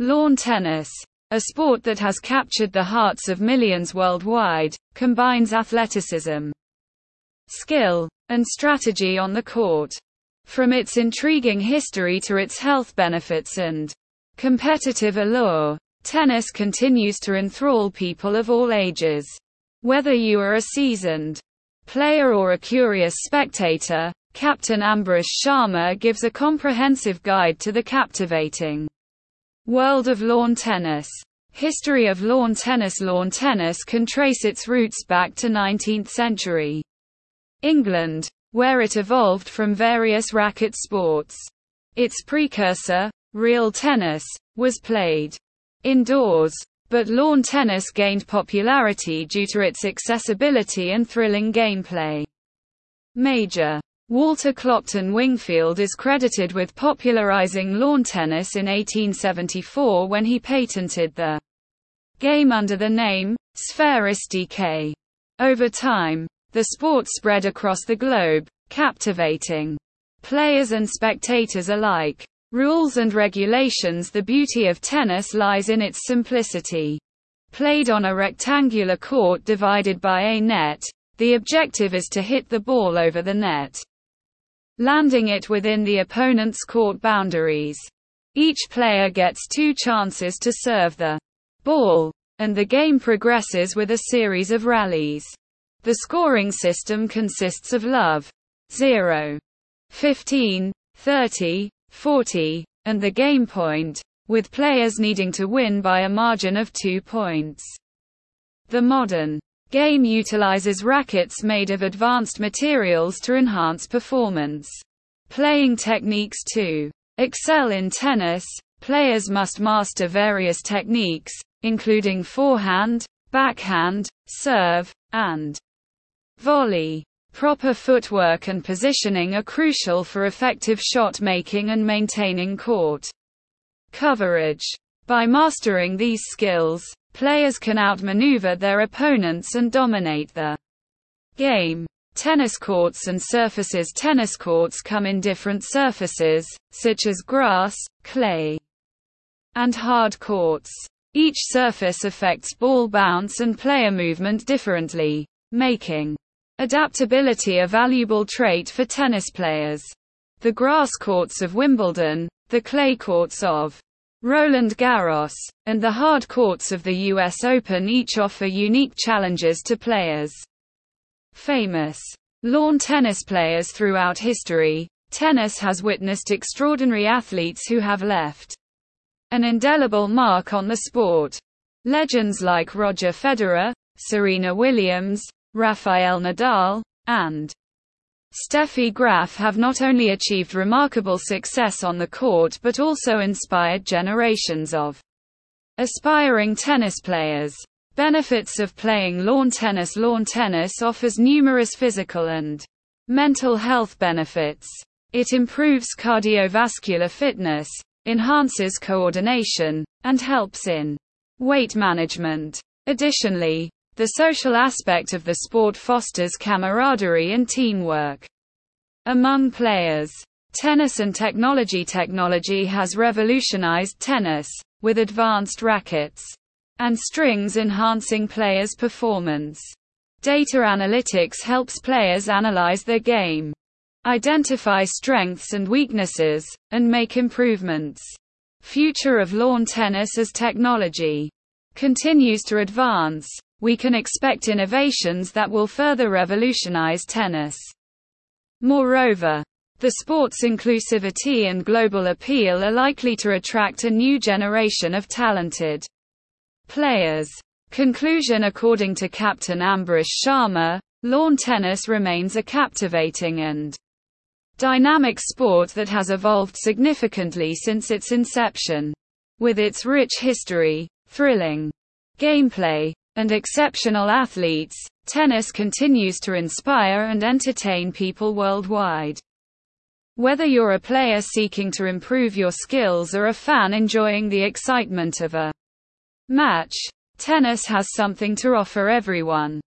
Lawn tennis, a sport that has captured the hearts of millions worldwide, combines athleticism, skill, and strategy on the court. From its intriguing history to its health benefits and competitive allure, tennis continues to enthrall people of all ages. Whether you are a seasoned player or a curious spectator, Captain Ambrish Sharma gives a comprehensive guide to the captivating world of lawn tennis. History of lawn tennis Lawn tennis can trace its roots back to 19th century England, where it evolved from various racket sports. Its precursor, real tennis, was played indoors, but lawn tennis gained popularity due to its accessibility and thrilling gameplay. Major Walter Clopton Wingfield is credited with popularizing lawn tennis in 1874 when he patented the game under the name Sphairistike. Over time, the sport spread across the globe, captivating players and spectators alike. Rules and regulations The beauty of tennis lies in its simplicity. Played on a rectangular court divided by a net, the objective is to hit the ball over the net, landing it within the opponent's court boundaries. Each player gets two chances to serve the ball, and the game progresses with a series of rallies. The scoring system consists of love 0, 15, 30, 40, and the game point, with players needing to win by a margin of two points. The modern game utilizes rackets made of advanced materials to enhance performance. Playing techniques to excel in tennis, players must master various techniques, including forehand, backhand, serve, and Volley. Proper footwork and positioning are crucial for effective shot making and maintaining court coverage. By mastering these skills, players can outmaneuver their opponents and dominate the game. Tennis courts and surfaces Tennis courts come in different surfaces, such as grass, clay, and hard courts. Each surface affects ball bounce and player movement differently, making Adaptability a valuable trait for tennis players. The grass courts of Wimbledon, the clay courts of Roland Garros, and the hard courts of the US Open each offer unique challenges to players. Famous lawn tennis players throughout history, tennis has witnessed extraordinary athletes who have left an indelible mark on the sport. Legends like Roger Federer, Serena Williams, Rafael Nadal, and Steffi Graf have not only achieved remarkable success on the court but also inspired generations of aspiring tennis players. Benefits of playing lawn tennis Lawn tennis offers numerous physical and mental health benefits. It improves cardiovascular fitness, enhances coordination, and helps in weight management. Additionally, the social aspect of the sport fosters camaraderie and teamwork among players. Tennis and technology Technology has revolutionized tennis, with advanced rackets and strings enhancing players' performance. Data analytics helps players analyze their game, identify strengths and weaknesses, and make improvements. Future of lawn tennis as technology continues to advance we can expect innovations that will further revolutionize tennis. Moreover, the sport's inclusivity and global appeal are likely to attract a new generation of talented players. Conclusion According to Captain Ambrish Sharma, lawn tennis remains a captivating and dynamic sport that has evolved significantly since its inception. With its rich history, thrilling gameplay, and exceptional athletes, tennis continues to inspire and entertain people worldwide. Whether you're a player seeking to improve your skills or a fan enjoying the excitement of a match, tennis has something to offer everyone.